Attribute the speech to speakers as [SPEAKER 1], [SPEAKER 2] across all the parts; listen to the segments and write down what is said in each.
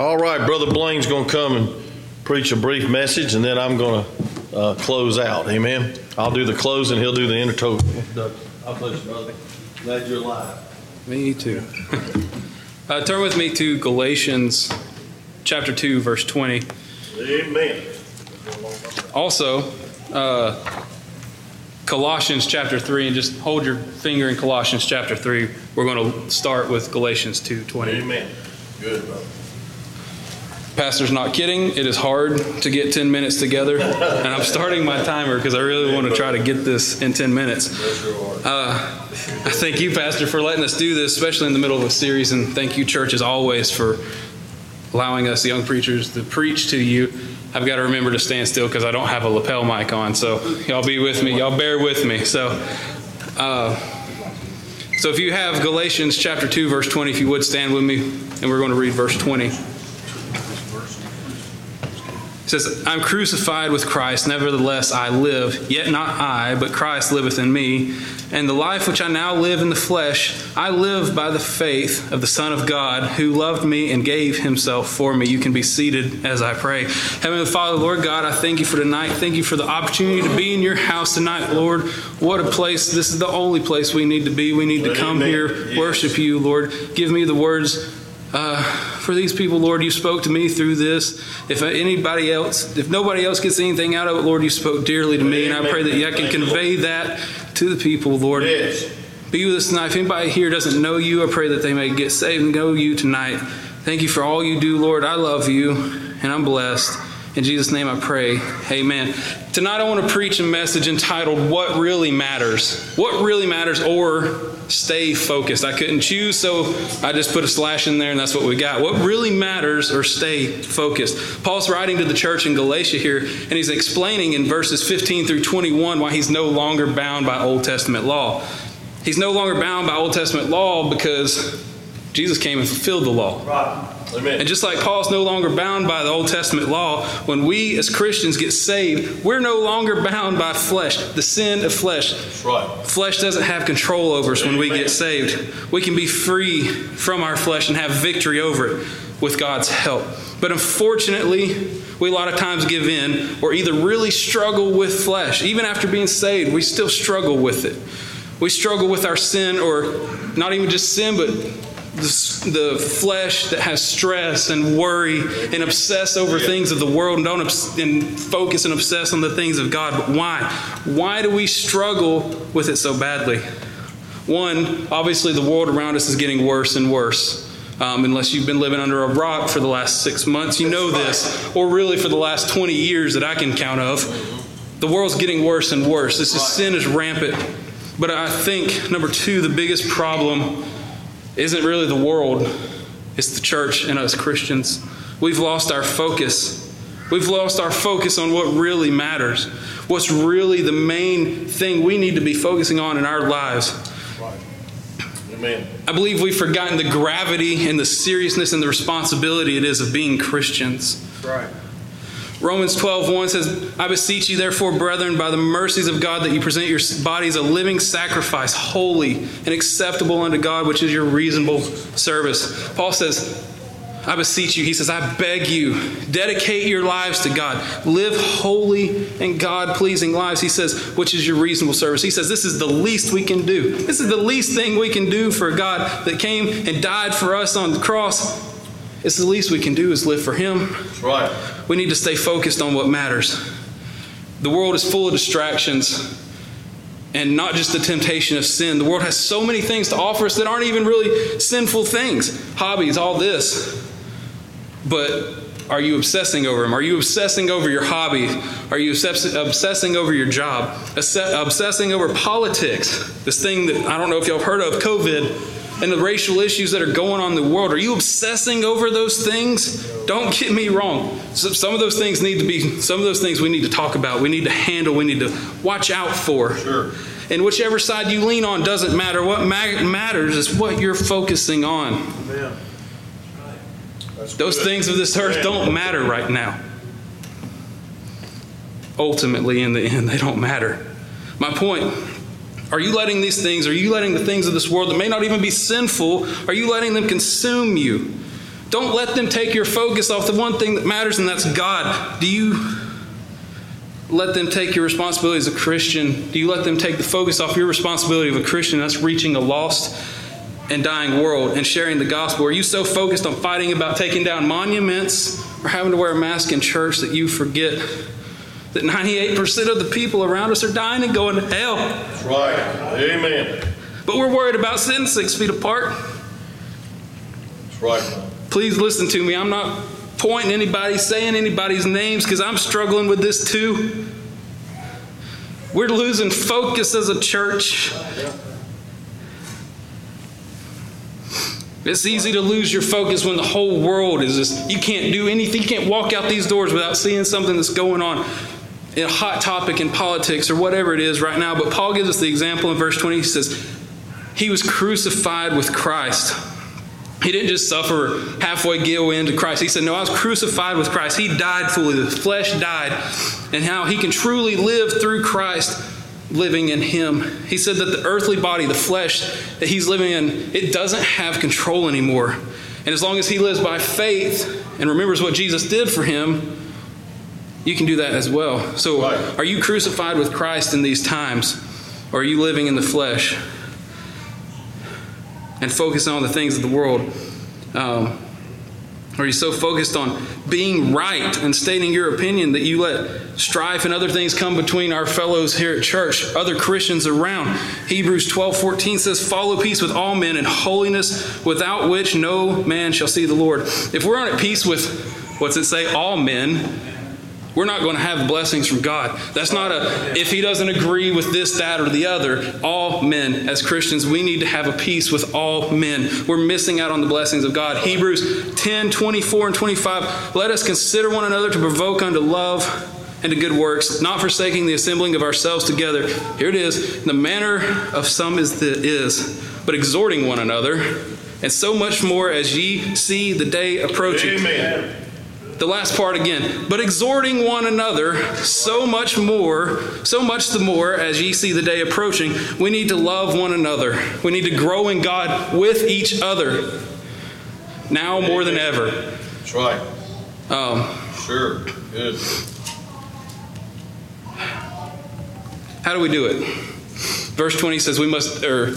[SPEAKER 1] All right, Brother Blaine's going to come and preach a brief message, and then I'm going to uh, close out. Amen. I'll do the closing, he'll do the introduction. I'll bless you, brother. Glad you're alive.
[SPEAKER 2] Me too. uh, turn with me to Galatians chapter 2, verse 20.
[SPEAKER 1] Amen.
[SPEAKER 2] Also, uh, Colossians chapter 3, and just hold your finger in Colossians chapter 3. We're going to start with Galatians 2 20.
[SPEAKER 1] Amen. Good, brother.
[SPEAKER 2] Pastor's not kidding. It is hard to get 10 minutes together. And I'm starting my timer because I really want to try to get this in 10 minutes. Uh, I thank you, Pastor, for letting us do this, especially in the middle of a series. And thank you, church, as always, for allowing us, young preachers, to preach to you. I've got to remember to stand still because I don't have a lapel mic on. So y'all be with me. Y'all bear with me. So, uh, so if you have Galatians chapter 2, verse 20, if you would stand with me, and we're going to read verse 20. Says, I'm crucified with Christ, nevertheless I live, yet not I, but Christ liveth in me. And the life which I now live in the flesh, I live by the faith of the Son of God, who loved me and gave himself for me. You can be seated as I pray. Heavenly Father, Lord God, I thank you for tonight. Thank you for the opportunity to be in your house tonight, Lord. What a place. This is the only place we need to be. We need to come here, worship you, Lord. Give me the words uh, for these people, Lord, you spoke to me through this. If anybody else, if nobody else gets anything out of it, Lord, you spoke dearly to me, and I pray that I can convey that to the people, Lord.
[SPEAKER 1] Yes.
[SPEAKER 2] Be with us tonight. If anybody here doesn't know you, I pray that they may get saved and know you tonight. Thank you for all you do, Lord. I love you, and I'm blessed. In Jesus' name I pray. Amen. Tonight I want to preach a message entitled What Really Matters. What Really Matters or Stay Focused. I couldn't choose, so I just put a slash in there and that's what we got. What really matters or stay focused. Paul's writing to the church in Galatia here and he's explaining in verses 15 through 21 why he's no longer bound by Old Testament law. He's no longer bound by Old Testament law because Jesus came and fulfilled the law.
[SPEAKER 1] Right. Amen.
[SPEAKER 2] And just like Paul's no longer bound by the Old Testament law, when we as Christians get saved, we're no longer bound by flesh, the sin of flesh.
[SPEAKER 1] Right.
[SPEAKER 2] Flesh doesn't have control over us when we get saved. We can be free from our flesh and have victory over it with God's help. But unfortunately, we a lot of times give in or either really struggle with flesh. Even after being saved, we still struggle with it. We struggle with our sin, or not even just sin, but the, the flesh that has stress and worry and obsess over things of the world and don't obs- and focus and obsess on the things of God. But why? Why do we struggle with it so badly? One, obviously, the world around us is getting worse and worse. Um, unless you've been living under a rock for the last six months, you know this, or really for the last 20 years that I can count of. The world's getting worse and worse. This is, sin is rampant. But I think, number two, the biggest problem isn't really the world, it's the church and us Christians. We've lost our focus. We've lost our focus on what really matters, what's really the main thing we need to be focusing on in our lives.
[SPEAKER 1] Amen.
[SPEAKER 2] I believe we've forgotten the gravity and the seriousness and the responsibility it is of being Christians.
[SPEAKER 1] Right.
[SPEAKER 2] Romans 12, says, I beseech you, therefore, brethren, by the mercies of God, that you present your bodies a living sacrifice, holy and acceptable unto God, which is your reasonable service. Paul says, I beseech you, he says, I beg you, dedicate your lives to God. Live holy and God pleasing lives. He says, which is your reasonable service. He says, this is the least we can do. This is the least thing we can do for God that came and died for us on the cross. It's the least we can do is live for Him.
[SPEAKER 1] Right.
[SPEAKER 2] We need to stay focused on what matters. The world is full of distractions and not just the temptation of sin. The world has so many things to offer us that aren't even really sinful things hobbies, all this. But are you obsessing over them? Are you obsessing over your hobby? Are you obsessing over your job? Obsessing over politics? This thing that I don't know if y'all have heard of, COVID, and the racial issues that are going on in the world. Are you obsessing over those things? Don't get me wrong. Some of those things need to be, some of those things we need to talk about. We need to handle. We need to watch out for.
[SPEAKER 1] Sure.
[SPEAKER 2] And whichever side you lean on doesn't matter. What matters is what you're focusing on.
[SPEAKER 1] Amen.
[SPEAKER 2] Those things of this earth don't matter right now. Ultimately, in the end, they don't matter. My point are you letting these things, are you letting the things of this world that may not even be sinful, are you letting them consume you? Don't let them take your focus off the one thing that matters, and that's God. Do you let them take your responsibility as a Christian? Do you let them take the focus off your responsibility of a Christian? That's reaching a lost and dying world and sharing the gospel? Are you so focused on fighting about taking down monuments or having to wear a mask in church that you forget that 98% of the people around us are dying and going to hell?
[SPEAKER 1] That's right. Amen.
[SPEAKER 2] But we're worried about sitting six feet apart.
[SPEAKER 1] That's right.
[SPEAKER 2] Please listen to me. I'm not pointing anybody, saying anybody's names because I'm struggling with this too. We're losing focus as a church. It's easy to lose your focus when the whole world is just, you can't do anything. You can't walk out these doors without seeing something that's going on a hot topic in politics or whatever it is right now. But Paul gives us the example in verse 20. He says, He was crucified with Christ. He didn't just suffer halfway go into Christ. He said, No, I was crucified with Christ. He died fully. The flesh died. And how he can truly live through Christ living in him. He said that the earthly body, the flesh that he's living in, it doesn't have control anymore. And as long as he lives by faith and remembers what Jesus did for him, you can do that as well. So,
[SPEAKER 1] Right.
[SPEAKER 2] are you crucified with Christ in these times? Or are you living in the flesh and focusing on the things of the world? Um, are you so focused on being right and stating your opinion that you let strife and other things come between our fellows here at church, other Christians around? Hebrews 12 14 says, Follow peace with all men and holiness, without which no man shall see the Lord. If we're not at peace with, what's it say, all men, we're not going to have blessings from God. That's not a, if he doesn't agree with this, that, or the other. All men, as Christians, we need to have a peace with all men. We're missing out on the blessings of God. Hebrews 10 24 and 25. Let us consider one another to provoke unto love and to good works, not forsaking the assembling of ourselves together. Here it is. The manner of some is, the, is but exhorting one another, and so much more as ye see the day approaching.
[SPEAKER 1] Amen.
[SPEAKER 2] The last part again, but exhorting one another so much more, so much the more as ye see the day approaching, we need to love one another. We need to grow in God with each other now more than ever.
[SPEAKER 1] That's right.
[SPEAKER 2] Um,
[SPEAKER 1] Sure. Good.
[SPEAKER 2] how do we do it? Verse 20 says we must, or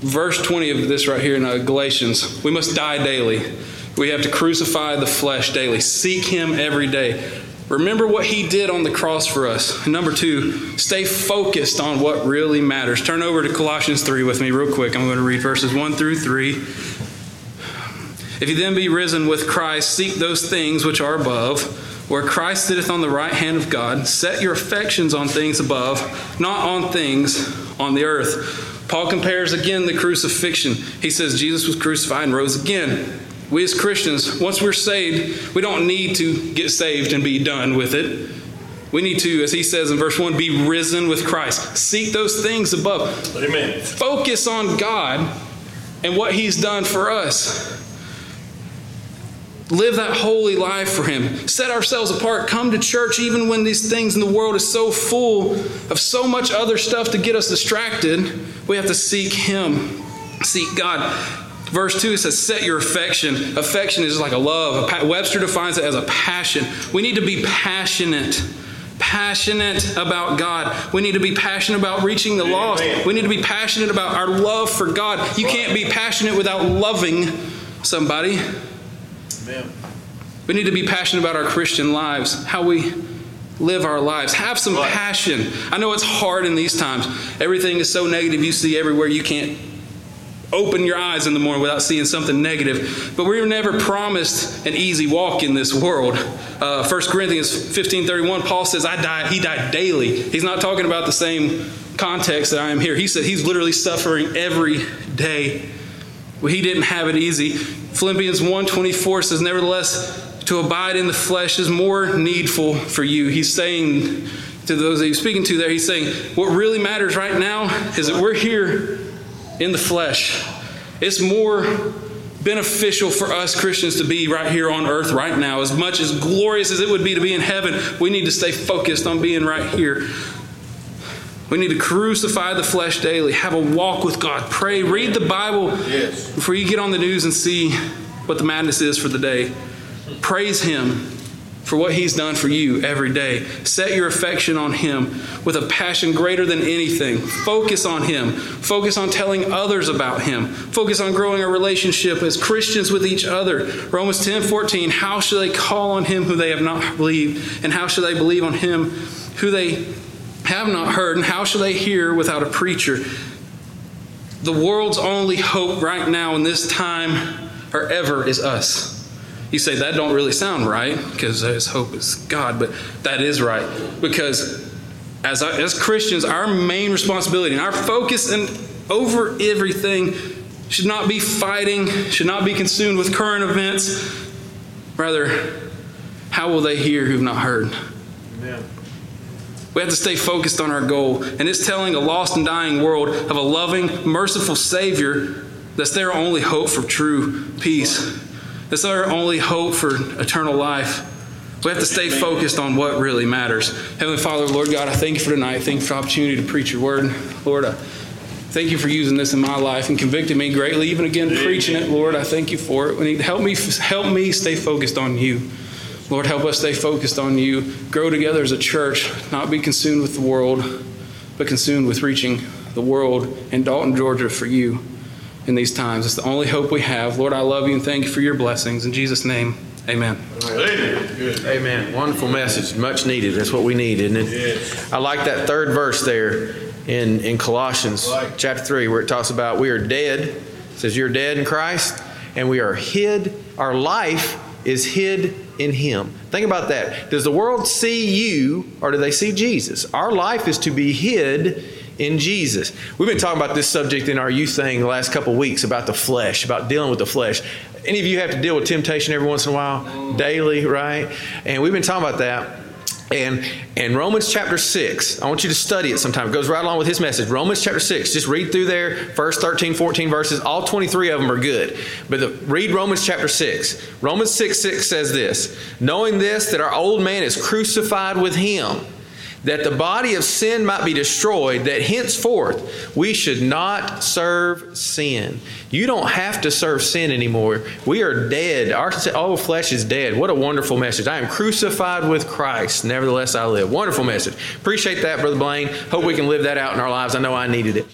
[SPEAKER 2] verse 20 of this right here in uh, Galatians, we must die daily. We have to crucify the flesh daily, seek Him every day. Remember what He did on the cross for us. Number two, stay focused on what really matters. Turn over to Colossians 3 with me, real quick. I'm going to read verses 1 through 3. If you then be risen with Christ, seek those things which are above, where Christ sitteth on the right hand of God. Set your affections on things above, not on things on the earth. Paul compares again the crucifixion. He says Jesus was crucified and rose again. We as Christians, once we're saved, we don't need to get saved and be done with it. We need to, as he says in verse 1, be risen with Christ. Seek those things above.
[SPEAKER 1] Amen.
[SPEAKER 2] Focus on God and what he's done for us. Live that holy life for Him. Set ourselves apart. Come to church even when these things in the world is so full of so much other stuff to get us distracted. We have to seek Him, seek God. Verse 2 says, Set your affection. Affection is like a love. Webster defines it as a passion. We need to be passionate. Passionate about God. We need to be passionate about reaching the lost. We need to be passionate about our love for God. You can't be passionate without loving somebody.
[SPEAKER 1] Amen.
[SPEAKER 2] We need to be passionate about our Christian lives, how we live our lives. Have some passion. I know it's hard in these times. Everything is so negative you see everywhere. You can't open your eyes in the morning without seeing something negative. But we were never promised an easy walk in this world. Uh, 1 Corinthians 15:31, Paul says, "I died. He died daily." He's not talking about the same context that I am here. He said he's literally suffering every day. Well, he didn't have it easy. Philippians 1:24 says, "Nevertheless, to abide in the flesh is more needful for you." He's saying to those that he's speaking to there, he's saying, "What really matters right now is that we're here in the flesh. It's more beneficial for us Christians to be right here on earth right now. As much as glorious as it would be to be in heaven, we need to stay focused on being right here. We need to crucify the flesh daily, have a walk with God, pray, read the Bible
[SPEAKER 1] Yes.
[SPEAKER 2] before you get on the news and see what the madness is for the day. Praise Him for what He's done for you every day. Set your affection on Him with a passion greater than anything. Focus on Him. Focus on telling others about Him. Focus on growing a relationship as Christians with each other. Romans 10 14, how shall they call on Him who they have not believed? And how shall they believe on Him who they have not heard? And how shall they hear without a preacher? The world's only hope right now in this time or ever is us. You say that don't really sound right because his hope is God, but that is right because as as Christians, our main responsibility and our focus and over everything should not be fighting, should not be consumed with current events. Rather, how will they hear who've not heard? Amen. We have to stay focused on our goal, and it's telling a lost and dying world of a loving, merciful Savior that's their only hope for true peace. That's our only hope for eternal life. We have to stay focused on what really matters. Heavenly Father, Lord God, I thank you for tonight. Thank you for the opportunity to preach your word. Lord, I thank you for using this in my life and convicting me greatly, even again preaching it. Lord, I thank you for it. We need help me help me stay focused on you. Lord, help us stay focused on you. Grow together as a church, not be consumed with the world, but consumed with reaching the world in Dalton, Georgia for you in these times. It's the only hope we have. Lord, I love you and thank you for your blessings. In Jesus' name, amen.
[SPEAKER 3] Amen. Amen. Wonderful message. Much needed. That's what we need, isn't it? Yes. I like that third verse there in, in Colossians like. chapter 3 where it talks about we are dead. It says you're dead in Christ and we are hid. Our life is hid in Him. Think about that. Does the world see you or do they see Jesus? Our life is to be hid in Jesus. We've been talking about this subject in our youth thing the last couple weeks about the flesh, about dealing with the flesh. Any of you have to deal with temptation every once in a while, daily, right? And we've been talking about that. And in Romans chapter 6, I want you to study it sometime. It goes right along with his message. Romans chapter 6, just read through there, first 13, 14 verses. All 23 of them are good. But the, read Romans chapter 6. Romans 6, 6 says this Knowing this, that our old man is crucified with him that the body of sin might be destroyed, that henceforth we should not serve sin. You don't have to serve sin anymore. We are dead. Our flesh is dead. What a wonderful message. I am crucified with Christ. Nevertheless, I live. Wonderful message. Appreciate that, Brother Blaine. Hope we can live that out in our lives. I know I needed it.